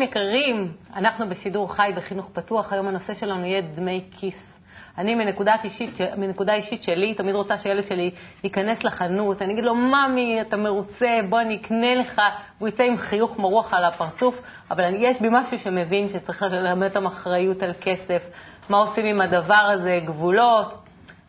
צופים יקרים, אנחנו בשידור חי בחינוך פתוח, היום הנושא שלנו יהיה דמי כיס. אני מנקודה אישית, מנקודה אישית שלי, תמיד רוצה שילד שלי ייכנס לחנות, אני אגיד לו, ממי, אתה מרוצה, בוא אני אקנה לך, הוא יצא עם חיוך מרוח על הפרצוף, אבל יש בי משהו שמבין שצריך ללמד אותם אחריות על כסף, מה עושים עם הדבר הזה, גבולות,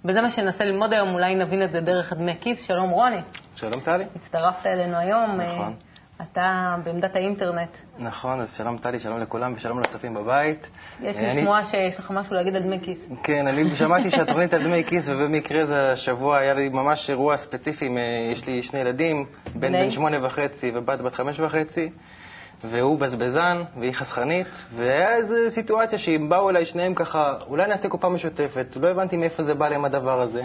וזה מה שננסה ללמוד היום, אולי נבין את זה דרך הדמי כיס. שלום רוני. שלום טלי. הצטרפת אלינו היום. נכון. אתה בעמדת האינטרנט. נכון, אז שלום טלי, שלום לכולם ושלום לצופים בבית. יש לי אני... שמועה שיש לך משהו להגיד על דמי כיס. כן, אני שמעתי שהתוכנית על דמי כיס, ובמקרה זה השבוע היה לי ממש אירוע ספציפי, יש לי שני ילדים, בן בן שמונה וחצי ובת בת חמש וחצי. והוא בזבזן, והיא חסכנית, והיה איזו סיטואציה שהם באו אליי שניהם ככה, אולי נעשה קופה משותפת, לא הבנתי מאיפה זה בא להם הדבר הזה.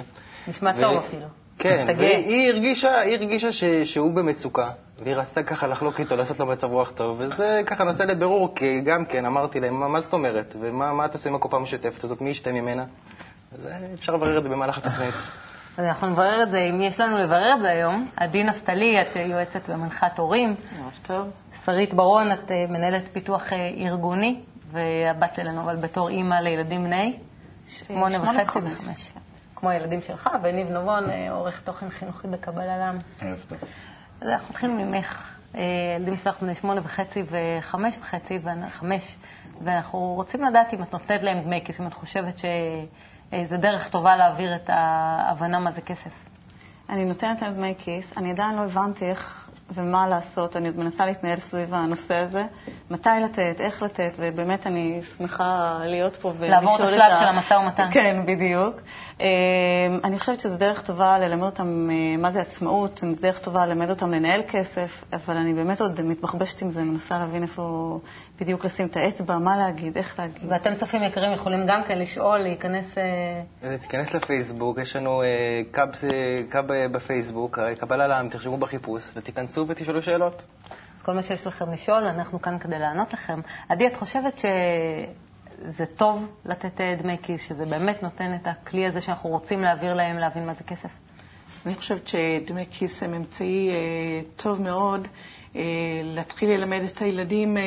נשמע ו... טוב אפילו. כן, והיא הרגישה, הרגישה ש... שהוא במצוקה, והיא רצתה ככה לחלוק איתו, לעשות לו מצב רוח טוב, וזה ככה נושא לבירור, כי גם כן אמרתי להם, מה, מה זאת אומרת, ומה אתה עושה עם הקופה המשותפת הזאת, מי ישתה ממנה? אז אה, אפשר לברר את זה במהלך התוכנית. אז אנחנו נברר את זה, אם יש לנו לברר את זה היום. עדי נפתלי, את יועצת ומנחת הורים. ממש טוב. שרית ברון, את אה, מנהלת פיתוח אה, ארגוני, והבת שלנו, אבל בתור אימא לילדים בני שמונה וחצי וחמש. כמו הילדים שלך, וניב נבון, אה, עורך תוכן חינוכי בקבל לעם. ערב טוב. אז אנחנו מתחילים ממך. ילדים שלך בני שמונה וחצי וחמש וחצי, וחמש, ואנחנו רוצים לדעת אם את נותנת להם דמי כיס, אם את חושבת שזה דרך טובה להעביר את ההבנה מה זה כסף. אני נותנת להם דמי כיס. אני עדיין לא הבנתי איך ומה לעשות. אני עוד מנסה להתנהל סביב הנושא הזה, מתי לתת, איך לתת, ובאמת אני שמחה להיות פה ולשאול את ה... לעבור את השלב של המשא ומתן. כן, בדיוק. אמ, אני חושבת שזו דרך טובה ללמד אותם אה, מה זה עצמאות, זו דרך טובה ללמד אותם לנהל כסף, אבל אני באמת עוד מתבחבשת עם זה, מנסה להבין איפה בדיוק לשים את האצבע, מה להגיד, איך להגיד. ואתם צופים יקרים יכולים גם כן לשאול, להיכנס... להיכנס אה, לפייסבוק, יש לנו אה, קאב בפייסבוק, קבלה לעם, תרשמו בחיפוש ותיכנסו ותשאלו שאלות. כל מה שיש לכם לשאול, אנחנו כאן כדי לענות לכם. עדי, את חושבת ש... זה טוב לתת אה, דמי כיס, שזה באמת נותן את הכלי הזה שאנחנו רוצים להעביר להם, להבין מה זה כסף? אני חושבת שדמי כיס הם אמצעי אה, טוב מאוד אה, להתחיל ללמד את הילדים אה,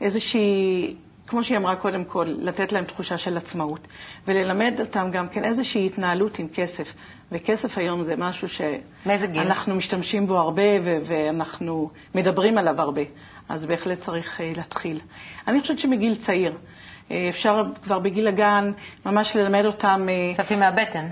איזושהי, כמו שהיא אמרה קודם כל, לתת להם תחושה של עצמאות, וללמד אותם גם כן איזושהי התנהלות עם כסף. וכסף היום זה משהו שאנחנו משתמשים בו הרבה ואנחנו מדברים עליו הרבה, אז בהחלט צריך אה, להתחיל. אני חושבת שמגיל צעיר, אה, אפשר כבר בגיל הגן ממש ללמד אותם... קצת מהבטן.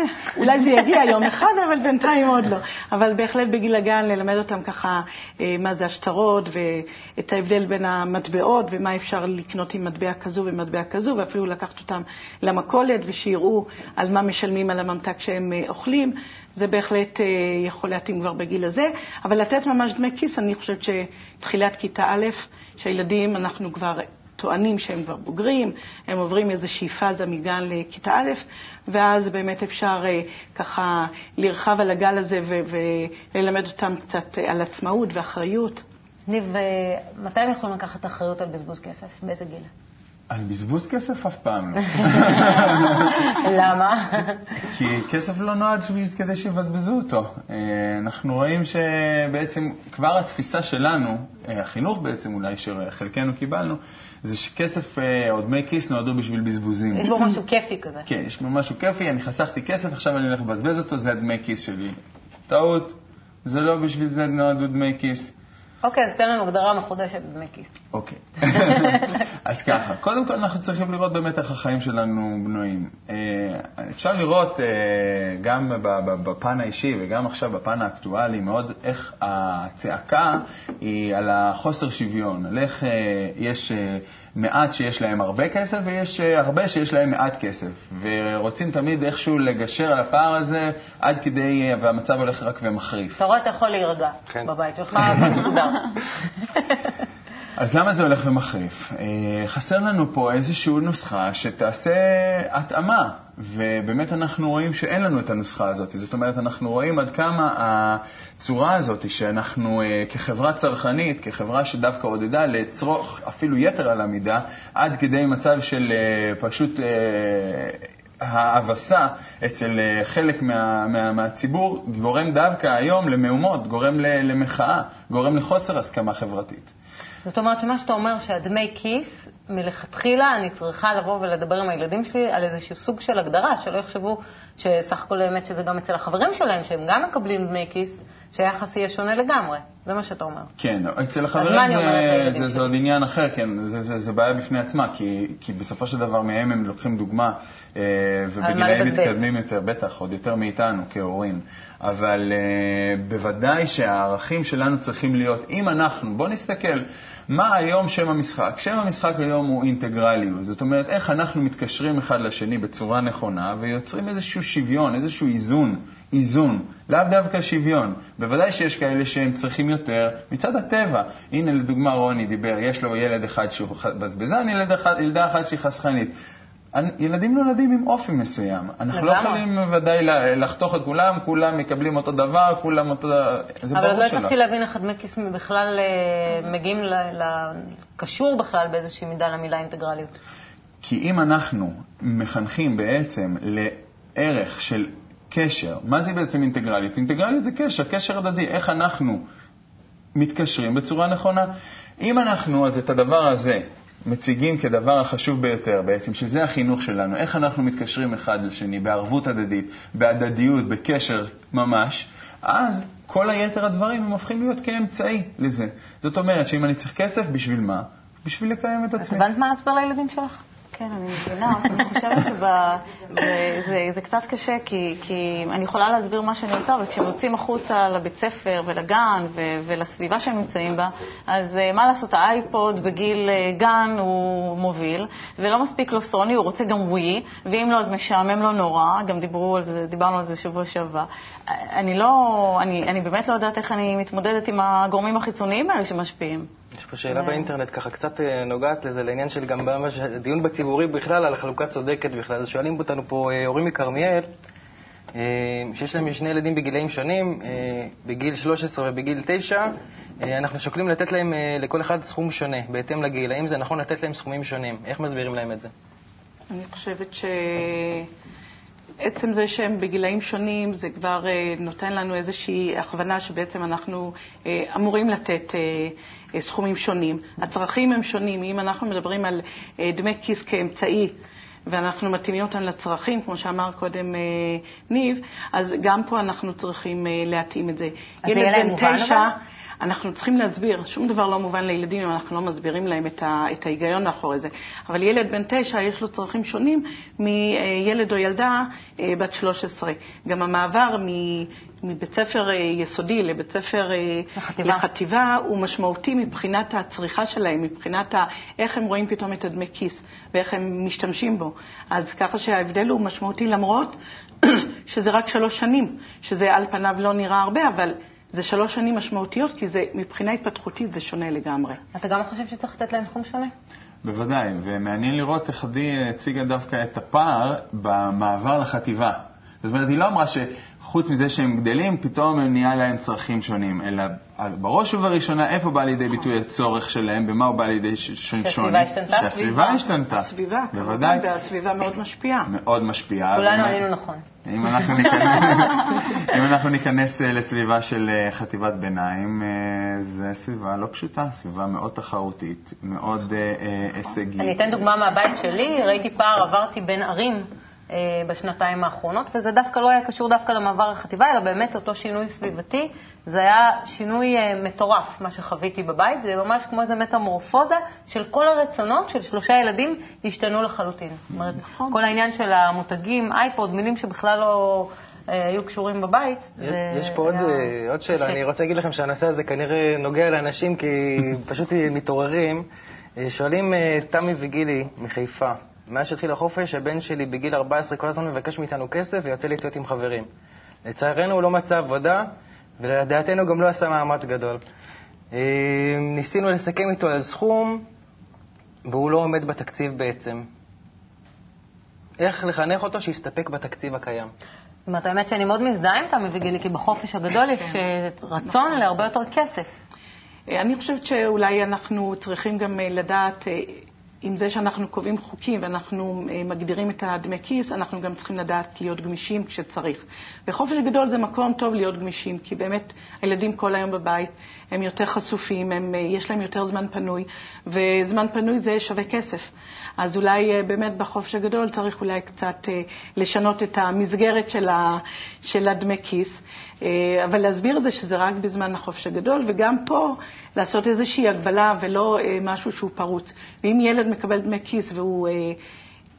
אה, אולי זה יגיע יום אחד, אבל בינתיים עוד לא. אבל בהחלט בגיל הגן ללמד אותם ככה אה, מה זה השטרות ואת ההבדל בין המטבעות ומה אפשר לקנות עם מטבע כזו ומטבע כזו, ואפילו לקחת אותם למכולת ושיראו על מה משלמים על הממתק שהם אוכלים. זה בהחלט יכול להתאים כבר בגיל הזה. אבל לתת ממש דמי כיס, אני חושבת שתחילת כיתה א', שהילדים, אנחנו כבר טוענים שהם כבר בוגרים, הם עוברים איזושהי פאזה מגן לכיתה א', ואז באמת אפשר אה, ככה לרחב על הגל הזה וללמד אותם קצת אה, על עצמאות ואחריות. ניב, אה, מתי הם יכולים לקחת אחריות על בזבוז כסף? באיזה גיל? על בזבוז כסף אף פעם לא. למה? כי כסף לא נועד כדי שיבזבזו אותו. אנחנו רואים שבעצם כבר התפיסה שלנו, החינוך בעצם אולי שחלקנו קיבלנו, זה שכסף אה, או דמי כיס נועדו בשביל בזבוזים. יש בו משהו כיפי כזה. כן, יש בו משהו כיפי, אני חסכתי כסף, עכשיו אני הולך לבזבז אותו, זה הדמי כיס שלי. טעות, זה לא בשביל זה נועדו דמי כיס. אוקיי, אז תן לנו הגדרה מחודשת דמי כיס. אוקיי. אז ככה, קודם כל אנחנו צריכים לראות באמת איך החיים שלנו בנויים. אה, אפשר לראות אה, גם בפן האישי וגם עכשיו בפן האקטואלי מאוד איך הצעקה היא על החוסר שוויון, על איך יש מעט שיש להם הרבה כסף ויש אה, הרבה שיש להם מעט כסף, ורוצים תמיד איכשהו לגשר על הפער הזה עד כדי, אה, והמצב הולך רק ומחריף. אתה רואה, אתה יכול להירגע כן. בבית שלך, מסודר. אז למה זה הולך ומחריף? אה, חסר לנו פה איזושהי נוסחה שתעשה התאמה, ובאמת אנחנו רואים שאין לנו את הנוסחה הזאת. זאת אומרת, אנחנו רואים עד כמה הצורה הזאת שאנחנו אה, כחברה צרכנית, כחברה שדווקא עודדה לצרוך אפילו יתר על המידה, עד כדי מצב של אה, פשוט ההאבסה אצל אה, חלק מה, מה, מהציבור גורם דווקא היום למהומות, גורם למחאה, גורם לחוסר הסכמה חברתית. זאת אומרת שמה שאתה אומר שהדמי כיס, מלכתחילה אני צריכה לבוא ולדבר עם הילדים שלי על איזשהו סוג של הגדרה, שלא יחשבו שסך הכל האמת שזה גם אצל החברים שלהם, שהם גם מקבלים דמי כיס, שהיחס יהיה שונה לגמרי. זה מה שאתה אומר. כן, אצל החברים זה, זה, זה עוד עניין אחר, כן, זה, זה, זה בעיה בפני עצמה, כי, כי בסופו של דבר מהם הם לוקחים דוגמה, אה, ובגילאים מתקדמים יותר, בטח, עוד יותר מאיתנו כהורים. אבל אה, בוודאי שהערכים שלנו צריכים להיות, אם אנחנו, בואו נסתכל, מה היום שם המשחק? שם המשחק היום הוא אינטגרליות, זאת אומרת, איך אנחנו מתקשרים אחד לשני בצורה נכונה ויוצרים איזשהו שוויון, איזשהו איזון. איזון, לאו דווקא שוויון. בוודאי שיש כאלה שהם צריכים יותר מצד הטבע. הנה, לדוגמה, רוני דיבר, יש לו ילד אחד שהוא בזבזן, ילד אחד, ילדה אחת שהיא חסכנית. ילדים נולדים עם אופי מסוים. אנחנו לא יכולים בוודאי לחתוך את כולם, כולם מקבלים אותו דבר, כולם אותו... זה ברור שלא. אבל לא הצלחתי להבין איך דמי כיס בכלל אה, מגיעים, קשור בכלל באיזושהי מידה למילה אינטגרליות. כי אם אנחנו מחנכים בעצם לערך של קשר. מה זה בעצם אינטגרליות? אינטגרליות זה קשר, קשר הדדי. איך אנחנו מתקשרים בצורה נכונה? אם אנחנו, אז את הדבר הזה מציגים כדבר החשוב ביותר בעצם, שזה החינוך שלנו, איך אנחנו מתקשרים אחד לשני בערבות הדדית, בהדדיות, בקשר ממש, אז כל היתר הדברים הם הופכים להיות כאמצעי לזה. זאת אומרת שאם אני צריך כסף, בשביל מה? בשביל לקיים את עצמי. את הבנת מה להסביר לילדים שלך? כן, אני מבינה. אני חושבת שזה קצת קשה, כי, כי אני יכולה להסביר מה שאני רוצה, אבל כשהם יוצאים החוצה לבית ספר ולגן ו, ולסביבה שהם נמצאים בה, אז אה, מה לעשות, האייפוד בגיל אה, גן הוא מוביל, ולא מספיק לו סוני, הוא רוצה גם ווי, ואם לא, אז משעמם לו נורא, גם דיברו על זה, דיברנו על זה שבוע שעבר. אני לא, אני, אני באמת לא יודעת איך אני מתמודדת עם הגורמים החיצוניים האלה שמשפיעים. יש פה שאלה באינטרנט, ככה קצת אה, נוגעת לזה, לעניין של גם דיון בציבורי בכלל על החלוקה צודקת בכלל. אז שואלים אותנו פה אה, הורים מכרמיאל, אה, שיש להם שני ילדים בגילאים שונים, בגיל 13 ובגיל 9, אנחנו שוקלים לתת להם לכל אחד סכום שונה, בהתאם לגיל. האם זה נכון לתת להם סכומים שונים? איך מסבירים להם את זה? אני חושבת ש... עצם זה שהם בגילאים שונים, זה כבר נותן לנו איזושהי הכוונה שבעצם אנחנו אמורים לתת סכומים שונים. הצרכים הם שונים. אם אנחנו מדברים על אה, דמי כיס כאמצעי, ואנחנו מתאימים אותם לצרכים, כמו שאמר קודם אה, ניב, אז גם פה אנחנו צריכים אה, להתאים את זה. אז זה יהיה להם מובן אבל? אנחנו צריכים להסביר, שום דבר לא מובן לילדים אם אנחנו לא מסבירים להם את, ה, את ההיגיון מאחורי זה. אבל ילד בן תשע, יש לו צרכים שונים מילד או ילדה אה, בת 13. גם המעבר מבית ספר אה, יסודי לבית ספר אה, לחטיבה. לחטיבה הוא משמעותי מבחינת הצריכה שלהם, מבחינת ה, איך הם רואים פתאום את הדמי כיס ואיך הם משתמשים בו. אז ככה שההבדל הוא משמעותי למרות שזה רק שלוש שנים, שזה על פניו לא נראה הרבה, אבל זה שלוש שנים משמעותיות, כי זה, מבחינה התפתחותית זה שונה לגמרי. אתה גם חושב שצריך לתת להם סכום שונה? בוודאי, ומעניין לראות איך עדי הציגה דווקא את הפער במעבר לחטיבה. זאת אומרת, היא לא אמרה שחוץ מזה שהם גדלים, פתאום הם נהיה להם צרכים שונים, אלא בראש ובראשונה, איפה בא לידי ביטוי הצורך שלהם, במה הוא בא לידי שוני? שהסביבה השתנתה? שהסביבה השתנתה. הסביבה, בוודאי. והסביבה מאוד משפיעה. מאוד משפיעה. כולנו עלינו נכון. אם אנחנו ניכנס, אם אנחנו ניכנס אה, לסביבה של אה, חטיבת ביניים, אה, זו סביבה לא פשוטה, סביבה מאוד תחרותית, מאוד הישגית. אני אתן דוגמה מהבית שלי, ראיתי פער, עברתי בין ערים. בשנתיים האחרונות, וזה דווקא לא היה קשור דווקא למעבר החטיבה, אלא באמת אותו שינוי סביבתי זה היה שינוי uh, מטורף, מה שחוויתי בבית. זה ממש כמו איזו מטמורפוזה של כל הרצונות של שלושה ילדים השתנו לחלוטין. זאת אומרת, נכון. כל העניין של המותגים, אייפוד, מילים שבכלל לא... uh, היו קשורים בבית. יש פה עוד, עוד שאלה, אני רוצה להגיד לכם שהנושא הזה כנראה נוגע לאנשים כי פשוט מתעוררים. שואלים תמי וגילי מחיפה, מאז שהתחיל החופש, הבן שלי בגיל 14 כל הזמן מבקש מאיתנו כסף ויוצא להתיות עם חברים. לצערנו הוא לא מצא עבודה, ולדעתנו גם לא עשה מאמץ גדול. אה, ניסינו לסכם איתו על סכום, והוא לא עומד בתקציב בעצם. איך לחנך אותו שיסתפק בתקציב הקיים? זאת אומרת, האמת שאני מאוד מזדהה עם תמי וגילי, כי בחופש הגדול יש אה, רצון להרבה יותר כסף. אה, אני חושבת שאולי אנחנו צריכים גם לדעת עם זה שאנחנו קובעים חוקים ואנחנו אה, מגדירים את הדמי כיס, אנחנו גם צריכים לדעת להיות גמישים כשצריך. וחופש גדול זה מקום טוב להיות גמישים, כי באמת הילדים כל היום בבית, הם יותר חשופים, הם, אה, יש להם יותר זמן פנוי, וזמן פנוי זה שווה כסף. אז אולי אה, באמת בחופש הגדול צריך אולי קצת לשנות את המסגרת של, ה, של הדמי כיס, אבל להסביר את זה שזה רק בזמן החופש הגדול, וגם פה לעשות איזושהי הגבלה ולא משהו שהוא פרוץ. ואם ילד מקבל דמי כיס והוא... אה,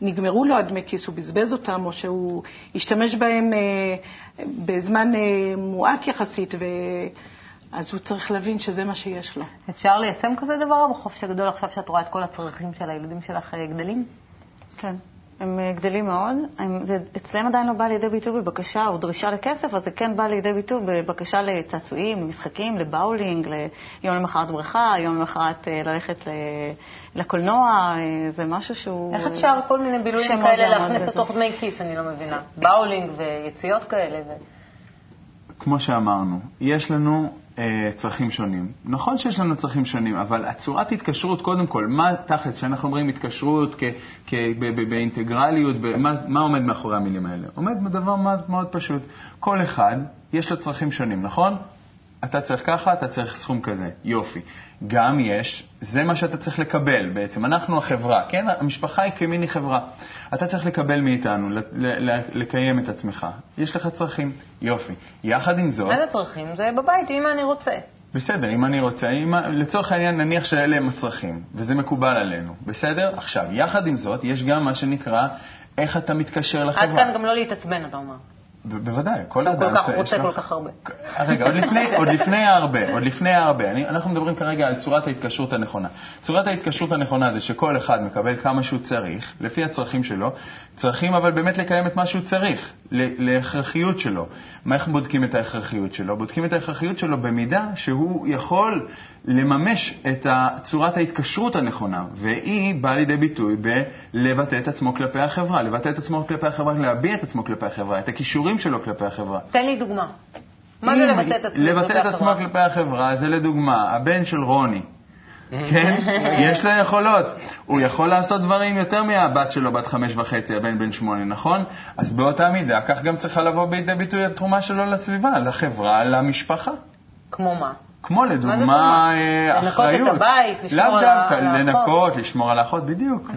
נגמרו לו הדמי כיס, הוא בזבז אותם, או שהוא השתמש בהם אה, בזמן אה, מועט יחסית, ו... אז הוא צריך להבין שזה מה שיש לו. אפשר ליישם כזה דבר בחופש הגדול עכשיו שאת רואה את כל הצרכים של הילדים שלך גדלים? כן. הם אה, גדלים מאוד. הם, זה, אצלם עדיין לא בא לידי ביטוי בבקשה או דרישה לכסף, אז זה כן בא לידי ביטוי בבקשה לצעצועים, למשחקים, לבאולינג, ליום למחרת בריכה, יום למחרת אה, ללכת לקולנוע, אה, זה משהו שהוא... איך אפשר כל מיני בילויים כאלה להכניס לתוך דמי כיס, אני לא מבינה. באולינג ויציאות כאלה. ו... כמו שאמרנו, יש לנו צרכים שונים. נכון שיש לנו צרכים שונים, אבל הצורת התקשרות, קודם כל, מה תכלס, כשאנחנו אומרים התקשרות באינטגרליות, מה, מה עומד מאחורי המילים האלה? עומד בדבר מאוד, מאוד פשוט. כל אחד, יש לו צרכים שונים, נכון? אתה צריך ככה, אתה צריך סכום כזה. יופי. גם יש, זה מה שאתה צריך לקבל בעצם. אנחנו החברה, כן? המשפחה היא כמיני חברה. אתה צריך לקבל מאיתנו, לקיים את עצמך. יש לך צרכים, יופי. יחד עם זאת... מה זה צרכים? זה בבית, אם אני רוצה. בסדר, אם אני רוצה, אם, לצורך העניין נניח שאלה הם הצרכים, וזה מקובל עלינו, בסדר? עכשיו, יחד עם זאת, יש גם מה שנקרא איך אתה מתקשר לחברה. עד כאן גם לא להתעצבן, אתה אומר. בוודאי, כל אדם... כל כך רוצה כל כך הרבה. רגע, עוד לפני, עוד לפני הרבה, עוד לפני הרבה. אני, אנחנו מדברים כרגע על צורת ההתקשרות הנכונה. צורת ההתקשרות הנכונה זה שכל אחד מקבל כמה שהוא צריך, לפי הצרכים שלו, צרכים אבל באמת לקיים את מה שהוא צריך, להכרחיות שלו. מה איך בודקים את ההכרחיות שלו? בודקים את ההכרחיות שלו במידה שהוא יכול לממש את צורת ההתקשרות הנכונה, והיא באה לידי ביטוי בלבטא את עצמו כלפי החברה, לבטא את עצמו כלפי החברה, להביע את עצמו כלפי החברה, את הכישורים שלו כלפי החברה. תן לי דוגמה. מה זה לבטא את עצמו כלפי החברה? לבטא את עצמו כלפי החברה זה לדוגמה, הבן של רוני. כן? יש לו יכולות. הוא יכול לעשות דברים יותר מהבת שלו, בת חמש וחצי, הבן בן שמונה, נכון? אז באותה מידה, כך גם צריכה לבוא בידי ביטוי התרומה שלו לסביבה, לחברה, למשפחה. כמו מה? כמו לדוגמה אחריות. לנקות את הבית, לשמור על האחות. לאו דווקא, לנקות, לשמור על האחות, בדיוק.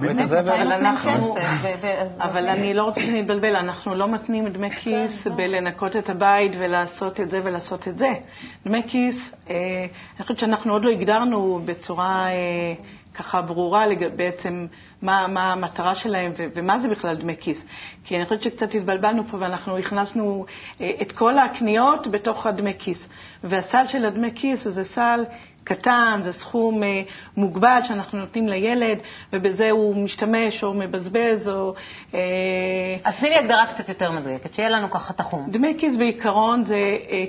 אבל אני לא רוצה שנתבלבל, אנחנו לא מתנים דמי כיס בלנקות את הבית ולעשות את זה ולעשות את זה. דמי כיס, אני חושבת שאנחנו עוד לא הגדרנו בצורה ככה ברורה בעצם מה, מה המטרה שלהם ו, ומה זה בכלל דמי כיס. כי אני חושבת שקצת התבלבלנו פה ואנחנו הכנסנו אה, את כל הקניות בתוך הדמי כיס. והסל של הדמי כיס זה סל קטן, זה סכום אה, מוגבל שאנחנו נותנים לילד, ובזה הוא משתמש או מבזבז או... אה, אז תני לי הגדרה קצת יותר מדויקת, שיהיה לנו ככה תחום. דמי כיס בעיקרון זה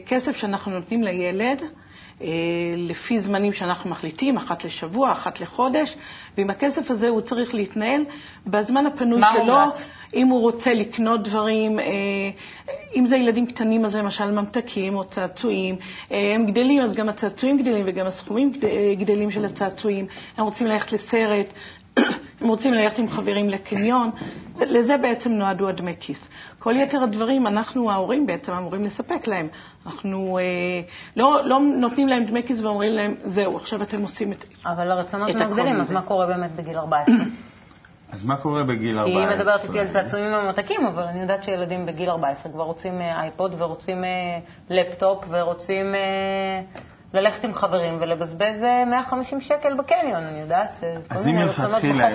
כסף שאנחנו נותנים לילד. אה, לפי זמנים שאנחנו מחליטים, אחת לשבוע, אחת לחודש, ועם הכסף הזה הוא צריך להתנהל בזמן הפנוי מה שלו. מה מומלץ? אם הוא רוצה לקנות דברים, אה, אם זה ילדים קטנים, אז למשל ממתקים או צעצועים. אה, הם גדלים, אז גם הצעצועים גדלים וגם הסכומים גדלים של הצעצועים. הם רוצים ללכת לסרט, הם רוצים ללכת עם חברים לקניון, לזה בעצם נועדו הדמי כיס. כל יתר הדברים, אנחנו ההורים בעצם אמורים לספק להם. אנחנו אה, לא, לא נותנים להם דמי כיס ואומרים להם, זהו, עכשיו אתם עושים את אבל הרצונות מאוד גדולים, אז מה קורה באמת בגיל 14? אז מה קורה בגיל 14? כי היא מדברת איתי על צעצועים ממתקים, אבל אני יודעת שילדים בגיל 14 כבר רוצים אה, אייפוד ורוצים אה, לפטופ ורוצים אה, ללכת עם חברים ולבזבז 150 שקל בקניון, אני יודעת. אז אם מלכתחילה...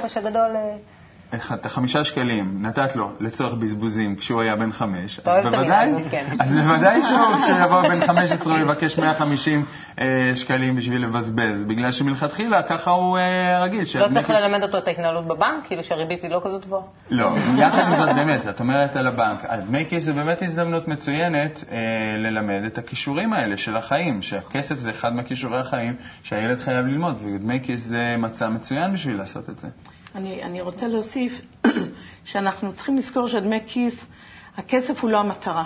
את החמישה שקלים נתת לו לצורך בזבוזים כשהוא היה בן חמש, אז בוודאי, כן. אז בוודאי שהוא יבוא בן חמש עשרה הוא יבקש 150 אה, שקלים בשביל לבזבז, בגלל שמלכתחילה ככה הוא אה, רגיל. לא צריך ללמד אותו את ההתנהלות בבנק, כאילו שהריבית היא לא כזאת גבוהה? לא, יחד עם זאת באמת, את אומרת על הבנק, דמי כיס זה באמת הזדמנות מצוינת אה, ללמד את הכישורים האלה של החיים, שהכסף זה אחד מהכישורי החיים שהילד חייב ללמוד, ודמי כיס זה מצע מצוין בשביל לעשות את זה. אני, אני רוצה להוסיף שאנחנו צריכים לזכור שדמי כיס, הכסף הוא לא המטרה,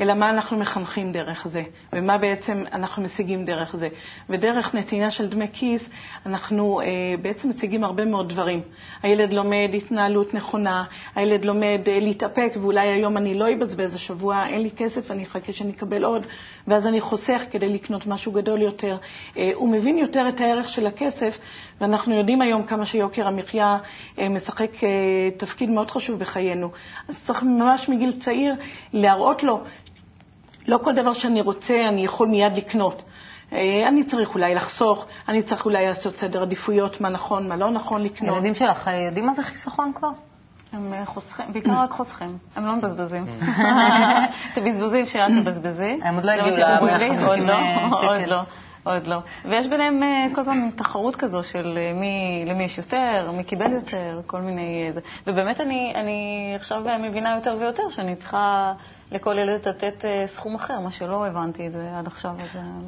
אלא מה אנחנו מחנכים דרך זה, ומה בעצם אנחנו משיגים דרך זה. ודרך נתינה של דמי כיס, אנחנו אה, בעצם משיגים הרבה מאוד דברים. הילד לומד התנהלות נכונה, הילד לומד אה, להתאפק, ואולי היום אני לא אבזבז, השבוע אין לי כסף, אני אחכה שאני אקבל עוד, ואז אני חוסך כדי לקנות משהו גדול יותר. אה, הוא מבין יותר את הערך של הכסף, ואנחנו יודעים היום כמה שיוקר המחיה אה, משחק אה, תפקיד מאוד חשוב בחיינו. אז צריך ממש מגיל צעיר להראות לו, לא כל דבר שאני רוצה אני יכול מיד לקנות. אני צריך אולי לחסוך, אני צריך אולי לעשות סדר עדיפויות, מה נכון, מה לא נכון לקנות. הילדים שלך יודעים מה זה חיסכון כבר? הם חוסכים, בעיקר רק חוסכים, הם לא מבזבזים. את הבזבוזים שאת תבזבזי. הם עוד לא הגיעו ל-150 עוד לא, עוד לא. עוד לא. ויש ביניהם כל פעם תחרות כזו של מי, למי יש יותר, מי קיבל יותר, כל מיני... ובאמת אני, אני עכשיו מבינה יותר ויותר שאני צריכה לכל ילד לתת סכום אחר, מה שלא הבנתי את זה עד עכשיו.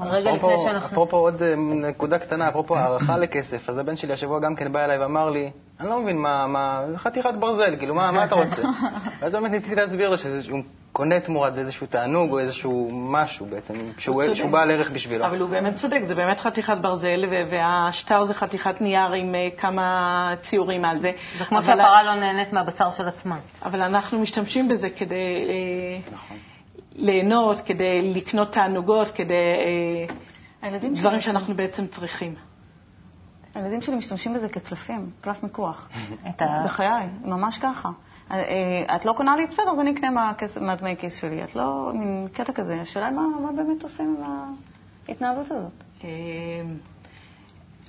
רגע לפני שאנחנו... אפרופו עוד נקודה קטנה, אפרופו הערכה לכסף, אז הבן שלי השבוע גם כן בא אליי ואמר לי, אני לא מבין מה, מה, חתיכת ברזל, כאילו, מה, מה אתה רוצה? ואז באמת ניסיתי להסביר לו שהוא קונה תמורת זה איזשהו תענוג או איזשהו משהו בעצם, שהוא, שהוא בעל ערך בשבילו. אבל הוא באמת צודק, זה באמת חתיכת ברזל, והשטר זה חתיכת נייר עם כמה ציורים על זה. זה כמו שהפרה לא נהנית מהבשר של עצמה. אבל אנחנו משתמשים בזה כדי נכון. ליהנות, כדי לקנות תענוגות, כדי... דברים שאנחנו בעצם צריכים. הילדים שלי משתמשים בזה כקלפים, קלף מיקוח. בחיי, ממש ככה. את לא קונה לי, בסדר, אז אני אקנה מהדמי כיס שלי. את לא, מין קטע כזה. השאלה היא מה באמת עושים עם ההתנהלות הזאת.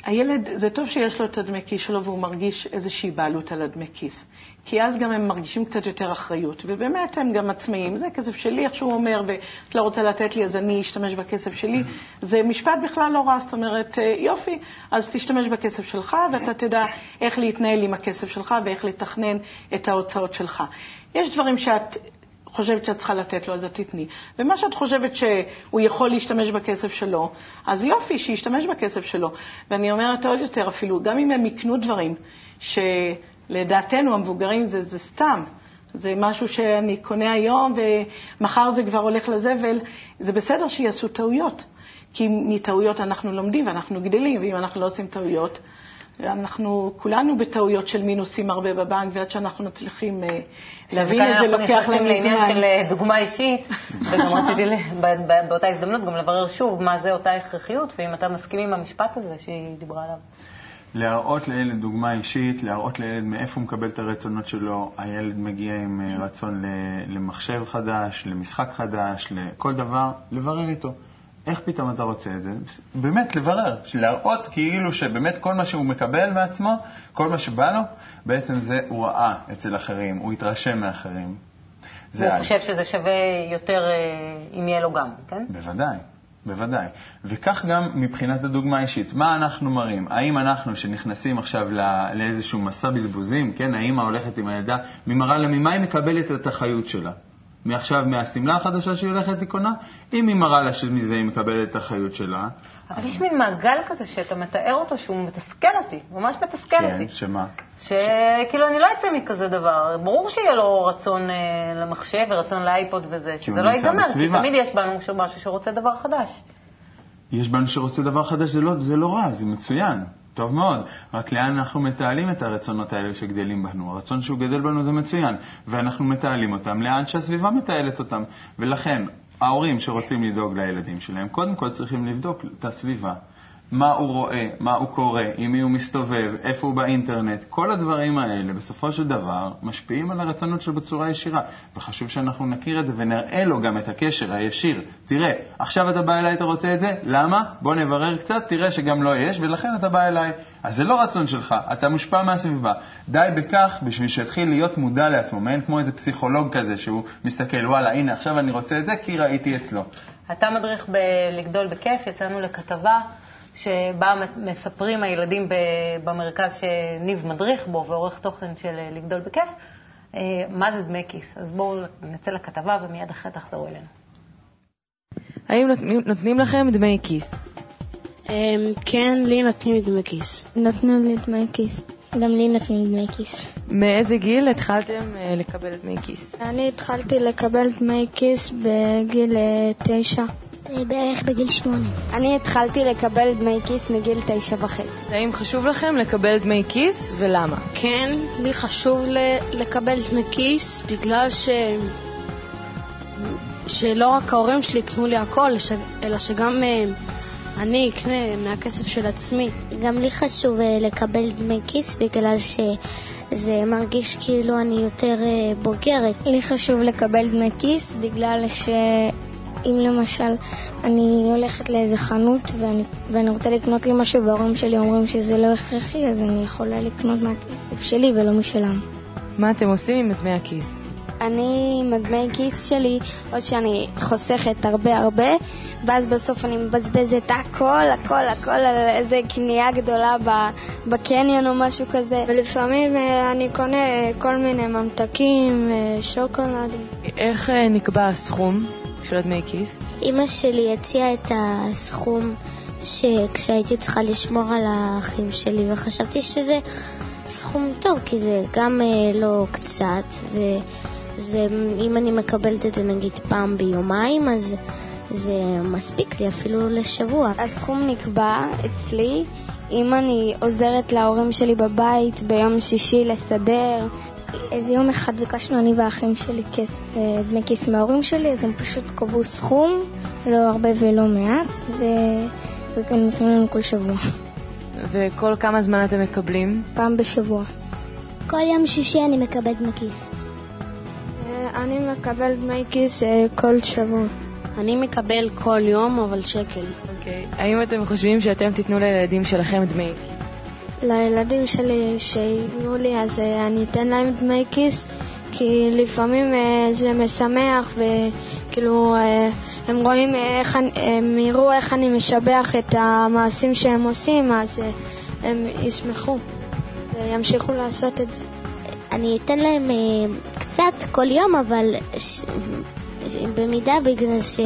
הילד, זה טוב שיש לו את הדמי כיס שלו והוא מרגיש איזושהי בעלות על הדמי כיס. כי אז גם הם מרגישים קצת יותר אחריות, ובאמת הם גם עצמאיים. זה כסף שלי, איך שהוא אומר, ואת לא רוצה לתת לי אז אני אשתמש בכסף שלי. זה משפט בכלל לא רע, זאת אומרת, יופי, אז תשתמש בכסף שלך ואתה תדע איך להתנהל עם הכסף שלך ואיך לתכנן את ההוצאות שלך. יש דברים שאת חושבת שאת צריכה לתת לו, אז את תתני. ומה שאת חושבת שהוא יכול להשתמש בכסף שלו, אז יופי, שישתמש בכסף שלו. ואני אומרת עוד יותר אפילו, גם אם הם יקנו דברים שלדעתנו המבוגרים זה, זה סתם, זה משהו שאני קונה היום ומחר זה כבר הולך לזבל, זה בסדר שיעשו טעויות. כי מטעויות אנחנו לומדים ואנחנו גדלים, ואם אנחנו לא עושים טעויות, אנחנו כולנו בטעויות של מינוסים הרבה בבנק, ועד שאנחנו מצליחים להבין את זה, לוקח לנו זמן. לעניין של דוגמה אישית, וגם רציתי באותה הזדמנות גם לברר שוב מה זה אותה הכרחיות, ואם אתה מסכים עם המשפט הזה שהיא דיברה עליו. להראות לילד דוגמה אישית, להראות לילד מאיפה הוא מקבל את הרצונות שלו. הילד מגיע עם רצון למחשב חדש, למשחק חדש, לכל דבר, לברר איתו. איך פתאום אתה רוצה את זה? באמת, לברר, להראות כאילו שבאמת כל מה שהוא מקבל מעצמו, כל מה שבא לו, בעצם זה הוא ראה אצל אחרים, הוא התרשם מאחרים. הוא חושב שזה שווה יותר אם יהיה לו גם, כן? בוודאי, בוודאי. וכך גם מבחינת הדוגמה האישית. מה אנחנו מראים? האם אנחנו, שנכנסים עכשיו לאיזשהו מסע בזבוזים, כן, האמא הולכת עם הילדה, ממראה לה ממה היא מקבלת את החיות שלה? מעכשיו מהשמלה החדשה שהיא הולכת לקונה, אם היא מראה לה שמזה היא מקבלת את החיות שלה. אבל יש מין מעגל כזה שאתה מתאר אותו שהוא מתסכל אותי, ממש מתסכל כן, אותי. כן, שמה? שכאילו אני לא אצא מכזה דבר. ברור שיהיה לו רצון למחשב ורצון לאייפוד וזה, שזה לא ייגמר, כי תמיד יש בנו משהו שרוצה דבר חדש. יש בנו שרוצה דבר חדש, זה לא, זה לא רע, זה מצוין. טוב מאוד, רק לאן אנחנו מתעלים את הרצונות האלה שגדלים בנו? הרצון שהוא גדל בנו זה מצוין, ואנחנו מתעלים אותם לאן שהסביבה מתעלת אותם. ולכן, ההורים שרוצים לדאוג לילדים שלהם, קודם כל צריכים לבדוק את הסביבה. מה הוא רואה, מה הוא קורא, עם מי הוא מסתובב, איפה הוא באינטרנט, כל הדברים האלה בסופו של דבר משפיעים על הרצונות שלו בצורה ישירה. וחשוב שאנחנו נכיר את זה ונראה לו גם את הקשר הישיר. תראה, עכשיו אתה בא אליי, אתה רוצה את זה? למה? בוא נברר קצת, תראה שגם לא יש, ולכן אתה בא אליי. אז זה לא רצון שלך, אתה מושפע מהסביבה. די בכך בשביל שיתחיל להיות מודע לעצמו, מעין כמו איזה פסיכולוג כזה שהוא מסתכל, וואלה, הנה, עכשיו אני רוצה את זה כי ראיתי אצלו. אתה מדריך בלגדול בכיף, יצאנו לכתבה. שבה מספרים הילדים במרכז שניב מדריך בו ועורך תוכן של לגדול בכיף, מה זה דמי כיס. אז בואו נצא לכתבה ומיד אחרי תחזרו אלינו. האם נותנים, נותנים לכם דמי כיס? כן, לי נותנים דמי כיס. נתנו לי דמי כיס. גם לי נותנים דמי כיס. מאיזה גיל התחלתם אה, לקבל דמי כיס? אני התחלתי לקבל דמי כיס בגיל אה, תשע. בערך בגיל שמונה. אני התחלתי לקבל דמי כיס מגיל תשע וחצי. האם חשוב לכם לקבל דמי כיס ולמה? כן, לי חשוב לקבל דמי כיס בגלל ש... שלא רק ההורים שלי יקנו לי הכל, אלא שגם אה, אני אקנה מהכסף של עצמי. גם לי חשוב אה, לקבל דמי כיס בגלל שזה מרגיש כאילו אני יותר אה, בוגרת. לי חשוב לקבל דמי כיס בגלל ש... אם למשל אני הולכת לאיזה חנות ואני, ואני רוצה לקנות לי משהו וההורים שלי אומרים שזה לא הכרחי, אז אני יכולה לקנות מהכסף שלי ולא משלם. מה אתם עושים עם דמי הכיס? אני עם הדמי כיס שלי, או שאני חוסכת הרבה הרבה, ואז בסוף אני מבזבזת הכל, הכל, הכל על איזה קנייה גדולה בקניון או משהו כזה, ולפעמים אה, אני קונה כל מיני ממתקים, אה, שוקולדים. איך אה, נקבע הסכום של הדמי כיס? אימא שלי הציעה את הסכום שכשהייתי צריכה לשמור על האחים שלי, וחשבתי שזה סכום טוב, כי זה גם לא קצת, זה... זה, אם אני מקבלת את זה נגיד פעם ביומיים, אז זה מספיק לי אפילו לשבוע. הסכום נקבע אצלי אם אני עוזרת להורים שלי בבית ביום שישי לסדר. איזה יום אחד ביקשנו אני והאחים שלי כס, דמי כיס מההורים שלי, אז הם פשוט קבעו סכום, לא הרבה ולא מעט, והם נותנים לנו כל שבוע. וכל כמה זמן אתם מקבלים? פעם בשבוע. כל יום שישי אני מקבלת דמי כיס. אני מקבל דמי כיס אה, כל שבוע. אני מקבל כל יום, אבל שקל. אוקיי. Okay. האם אתם חושבים שאתם תיתנו לילדים שלכם דמי כיס? לילדים שלי שייתנו לי, אז אה, אני אתן להם דמי כיס, כי לפעמים אה, זה משמח, וכאילו הם רואים איך, הם יראו איך אני משבח את המעשים שהם עושים, אז הם ישמחו וימשיכו לעשות את זה. אני אתן להם קצת כל יום, אבל ש... במידה בגלל ש...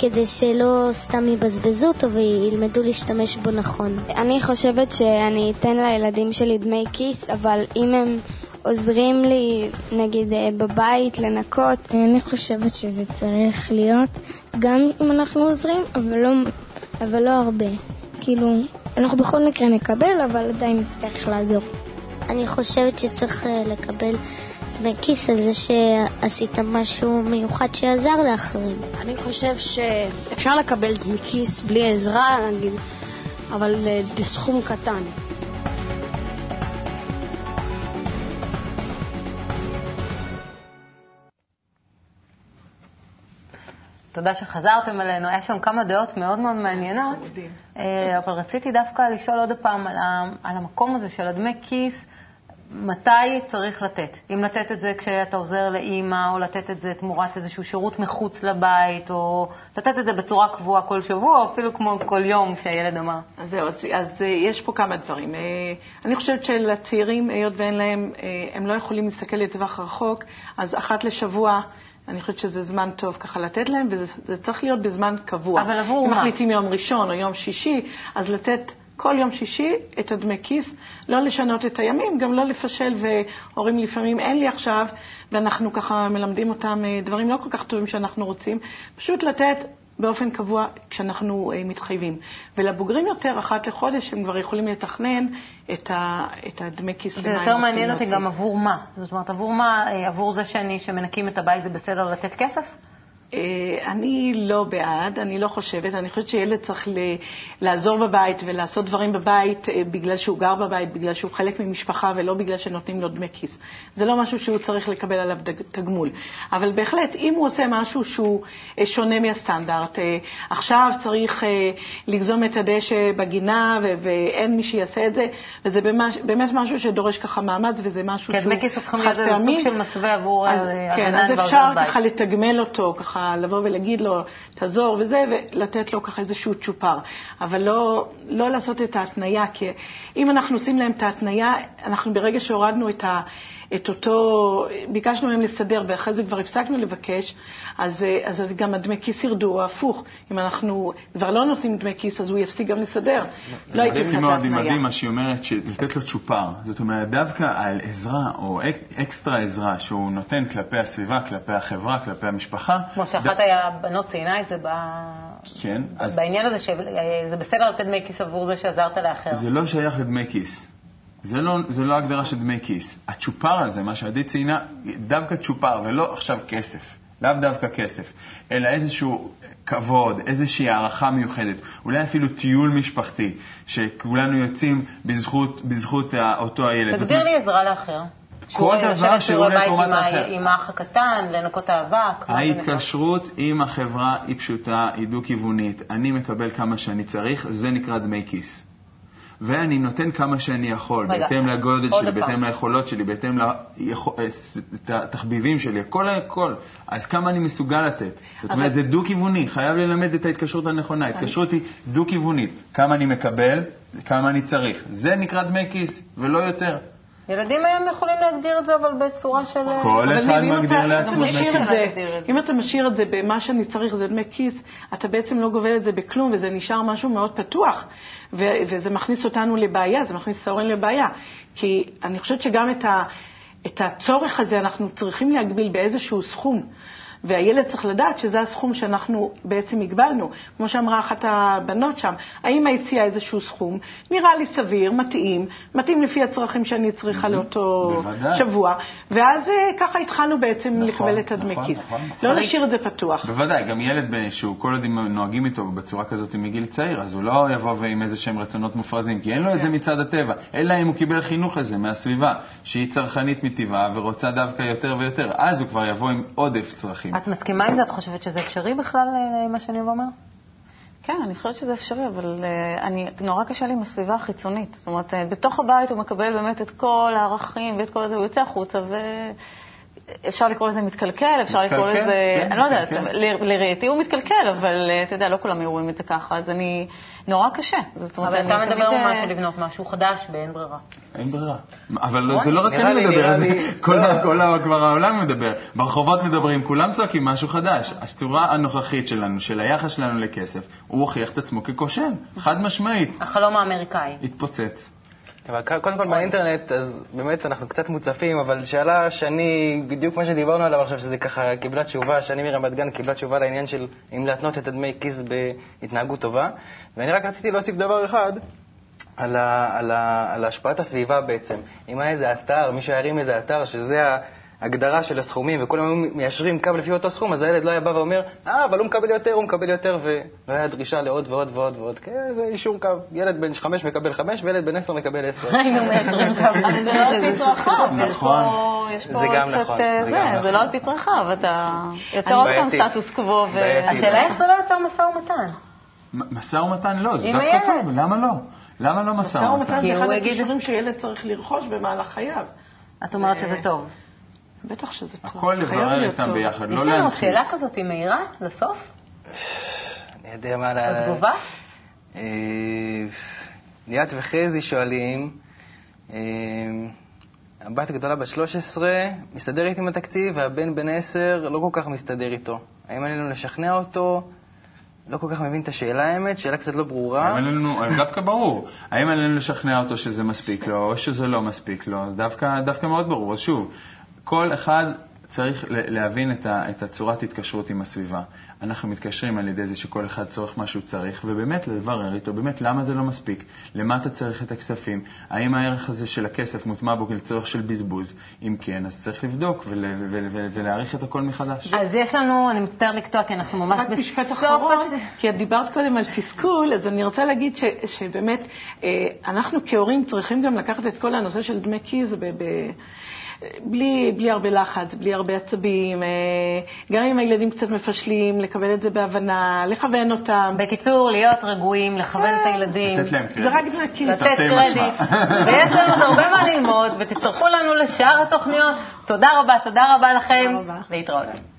כדי שלא סתם יבזבזו אותו וילמדו להשתמש בו נכון. אני חושבת שאני אתן לילדים שלי דמי כיס, אבל אם הם עוזרים לי, נגיד אה, בבית, לנקות, אני חושבת שזה צריך להיות גם אם אנחנו עוזרים, אבל לא, אבל לא הרבה. כאילו, אנחנו בכל מקרה נקבל, אבל עדיין נצטרך לעזור. אני חושבת שצריך אה, לקבל דמי כיס על זה שעשית משהו מיוחד שעזר לאחרים. אני חושב שאפשר לקבל דמי כיס בלי עזרה, נגיד, אבל אה, בסכום קטן. תודה שחזרתם אלינו, היה שם כמה דעות מאוד מאוד מעניינות, אה, אבל רציתי דווקא לשאול עוד פעם על המקום הזה של הדמי כיס. מתי צריך לתת. אם לתת את זה כשאתה עוזר לאימא, או לתת את זה תמורת איזשהו שירות מחוץ לבית, או לתת את זה בצורה קבועה כל שבוע, או אפילו כמו כל יום שהילד אמר. אז זהו, אז, אז אה, יש פה כמה דברים. אה, אני חושבת שלצעירים, היות ואין להם, אה, הם לא יכולים להסתכל לטווח רחוק, אז אחת לשבוע... אני חושבת שזה זמן טוב ככה לתת להם, וזה צריך להיות בזמן קבוע. אבל עבור מה? אם מחליטים יום ראשון או יום שישי, אז לתת כל יום שישי את הדמי כיס, לא לשנות את הימים, גם לא לפשל, והורים לפעמים אין לי עכשיו, ואנחנו ככה מלמדים אותם אה, דברים לא כל כך טובים שאנחנו רוצים, פשוט לתת באופן קבוע כשאנחנו uh, מתחייבים. ולבוגרים יותר, אחת לחודש, הם כבר יכולים לתכנן את, ה, את הדמי כיס. זה יותר מעניין אותי גם עבור מה. זאת אומרת, עבור מה, אה, עבור זה שאני, שמנקים את הבית, זה בסדר לתת כסף? אה, אני לא בעד, אני לא חושבת. אני חושבת שילד צריך לעזור בבית ולעשות דברים בבית אה, בגלל שהוא גר בבית, בגלל שהוא חלק ממשפחה ולא בגלל שנותנים לו דמי כיס. זה לא משהו שהוא צריך לקבל עליו תגמול. אבל בהחלט, אם הוא עושה משהו שהוא אה, שונה מהסטנדרט, עכשיו צריך לגזום את הדשא בגינה ואין מי שיעשה את זה, וזה באמת משהו שדורש ככה מאמץ וזה משהו שהוא חד פעמי. כן, דמי כיס הופכים להיות סוג של מסווה עבור הגנה כן, אז אפשר ככה לתגמל אותו, ככה ככה לבוא ולהגיד לו, תעזור וזה, ולתת לו ככה איזשהו צ'ופר. אבל לא, לא לעשות את ההתניה, כי אם אנחנו עושים להם את ההתניה, אנחנו ברגע שהורדנו את, ה, את אותו, ביקשנו מהם לסדר ואחרי זה כבר הפסקנו לבקש, אז, אה, אז גם הדמי כיס ירדו, או הפוך. אם אנחנו כבר לא נותנים דמי כיס, אז הוא יפסיק גם לסדר. לא הייתי עושה את מאוד ההתניה. מדהים מה שהיא אומרת, לתת לו צ'ופר. זאת אומרת, דווקא על עזרה או אק- אקסטרה עזרה שהוא נותן כלפי הסביבה, כלפי החברה, כלפי המשפחה. כמו שאחת ד- הבנות ציינה את זה ב... כן, אז בעניין הזה, שזה בסדר לתת דמי כיס עבור זה שעזרת לאחר. זה לא שייך לדמי כיס. זה לא, זה לא הגדרה של דמי כיס. הצ'ופר הזה, מה שעדי ציינה, דווקא צ'ופר, ולא עכשיו כסף. לאו דווקא כסף, אלא איזשהו כבוד, איזושהי הערכה מיוחדת, אולי אפילו טיול משפחתי, שכולנו יוצאים בזכות, בזכות ה- אותו הילד. תגדיר לי עזרה לאחר. כל דבר לשבת שהוא לתרומת האחר. עם האח הקטן, לנקות האבק. ההתקשרות עם החברה היא פשוטה, היא דו-כיוונית. אני מקבל כמה שאני צריך, זה נקרא דמי כיס. ואני נותן כמה שאני יכול, רגע, בהתאם לגודל שלי, פעם. בהתאם ליכולות שלי, בהתאם לתחביבים שלי, הכל הכל. אז כמה אני מסוגל לתת. זאת אומרת, זה דו-כיווני, חייב ללמד את ההתקשרות הנכונה. ההתקשרות היא דו-כיוונית. כמה אני מקבל, כמה אני צריך. זה נקרא דמי כיס, ולא יותר. ילדים היום יכולים להגדיר את זה, אבל בצורה של... כל אחד מגדיר לעצמו. אם אתה משאיר את זה במה שאני צריך, זה דמי כיס, אתה בעצם לא גובל את זה בכלום, וזה נשאר משהו מאוד פתוח. ו- וזה מכניס אותנו לבעיה, זה מכניס את ההורים לבעיה. כי אני חושבת שגם את, ה- את הצורך הזה אנחנו צריכים להגביל באיזשהו סכום. והילד צריך לדעת שזה הסכום שאנחנו בעצם הגבלנו. כמו שאמרה אחת הבנות שם, האמא הציעה איזשהו סכום, נראה לי סביר, מתאים, מתאים לפי הצרכים שאני צריכה לאותו בוודאי. שבוע, ואז אה, ככה התחלנו בעצם נכון, לקבל את הדמי נכון, כיס. נכון. לא להשאיר את זה פתוח. בוודאי, גם ילד שהוא כל עוד נוהגים איתו בצורה כזאת מגיל צעיר, אז הוא לא יבוא עם איזה שהם רצונות מופרזים, כי אין לו את זה כן. מצד הטבע, אלא אם הוא קיבל חינוך לזה מהסביבה, שהיא צרכנית מטבעה ורוצה דווקא יותר ויותר, אז הוא כבר יבוא עם עודף צרכים. את מסכימה עם זה? את חושבת שזה אפשרי בכלל, אה, מה שאני אומר? כן, אני חושבת שזה אפשרי, אבל uh, אני, נורא קשה לי עם הסביבה החיצונית. זאת אומרת, uh, בתוך הבית הוא מקבל באמת את כל הערכים ואת כל זה, הוא יוצא החוצה ואפשר לקרוא לזה מתקלקל, אפשר לקרוא מתקלקל, לזה, כן, אני לא יודעת, לראייתי הוא מתקלקל, אבל uh, אתה יודע, לא כולם רואים את זה ככה, אז אני, נורא קשה. זאת אומרת, אבל אתה מדבר על אה, משהו, לבנות משהו חדש באין ברירה. אין ברירה. אבל זה לא רק אני מדבר כל העולם מדבר. ברחובות מדברים, כולם צועקים משהו חדש. הצורה הנוכחית שלנו, של היחס שלנו לכסף, הוא הוכיח את עצמו ככושל, חד משמעית. החלום האמריקאי. התפוצץ. אבל קודם כל באינטרנט, אז באמת אנחנו קצת מוצפים, אבל שאלה שאני, בדיוק מה שדיברנו עליו עכשיו, שזה ככה קיבלה תשובה, שאני מרמת גן קיבלה תשובה לעניין של אם להתנות את הדמי כיס בהתנהגות טובה. ואני רק רציתי להוסיף דבר אחד, על, ה, על, ה, על השפעת הסביבה בעצם. אם היה איזה אתר, מישהו ירים איזה אתר, שזה ההגדרה של הסכומים, וכולם היו מיישרים קו לפי אותו סכום, אז הילד לא היה בא ואומר, אה, אבל הוא מקבל יותר, הוא מקבל יותר, ולא היה דרישה לעוד ועוד ועוד ועוד. כן, זה אישור קו. ילד בן חמש מקבל חמש, וילד בן עשר מקבל עשר. היינו מיישרים קו. זה לא על פי צרכיו, נכון. זה גם נכון, אה, זה זה, גם זה נכון. לא על פי צרכיו, אתה יוצר עוד פעם. סטטוס קוו. השאלה איך זה לא יצר משא ומתן. משא ומתן לא, זה דווקא. טוב, למה לא? למה לא משא משא ומתן ומתן? כי זה אחד הכישורים שילד צריך לרכוש במהלך חייו. את אומרת שזה טוב. בטח שזה טוב. הכל לברר איתם. ביחד, יש לא לנו להנחית. שאלה כזאת היא מהירה, לסוף? אני יודע מה... התגובה? אה, ליאת וחזי שואלים, אה, הבת הגדולה בת 13 מסתדרת עם התקציב, והבן בן 10 לא כל כך מסתדר איתו. האם עלינו לשכנע אותו? לא כל כך מבין את השאלה, האמת, שאלה קצת לא ברורה. האם עלינו, דווקא ברור, האם עלינו לשכנע אותו שזה מספיק לו, או שזה לא מספיק לו, אז דווקא, דווקא מאוד ברור. אז שוב, כל אחד צריך ל- להבין את, ה, את הצורת התקשרות עם הסביבה. אנחנו מתקשרים על ידי זה שכל אחד צורך מה שהוא צריך, ובאמת לברר איתו, באמת, למה זה לא מספיק? למה אתה צריך את הכספים? האם הערך הזה של הכסף מוטמע בו לצורך של בזבוז? אם כן, אז צריך לבדוק ול, ול, ול, ולהעריך את הכל מחדש. אז יש לנו, אני מצטערת לקטוע, כי אנחנו ממש... רק משפט אחרון, כי את דיברת קודם על תסכול, אז אני רוצה להגיד ש, שבאמת אה, אנחנו כהורים צריכים גם לקחת את כל הנושא של דמי כיס ב, ב, בלי, בלי הרבה לחץ, בלי הרבה עצבים, אה, גם אם הילדים קצת מפשלים, לקבל את זה בהבנה, לכוון אותם. בקיצור, להיות רגועים, לכוון את הילדים. לתת להם זה קרדיט. רק דמי כיס. לתת קרדיט. ויש לנו עוד הרבה מה ללמוד, ותצטרפו לנו לשאר התוכניות. תודה רבה, תודה רבה לכם. תודה רבה. להתראות.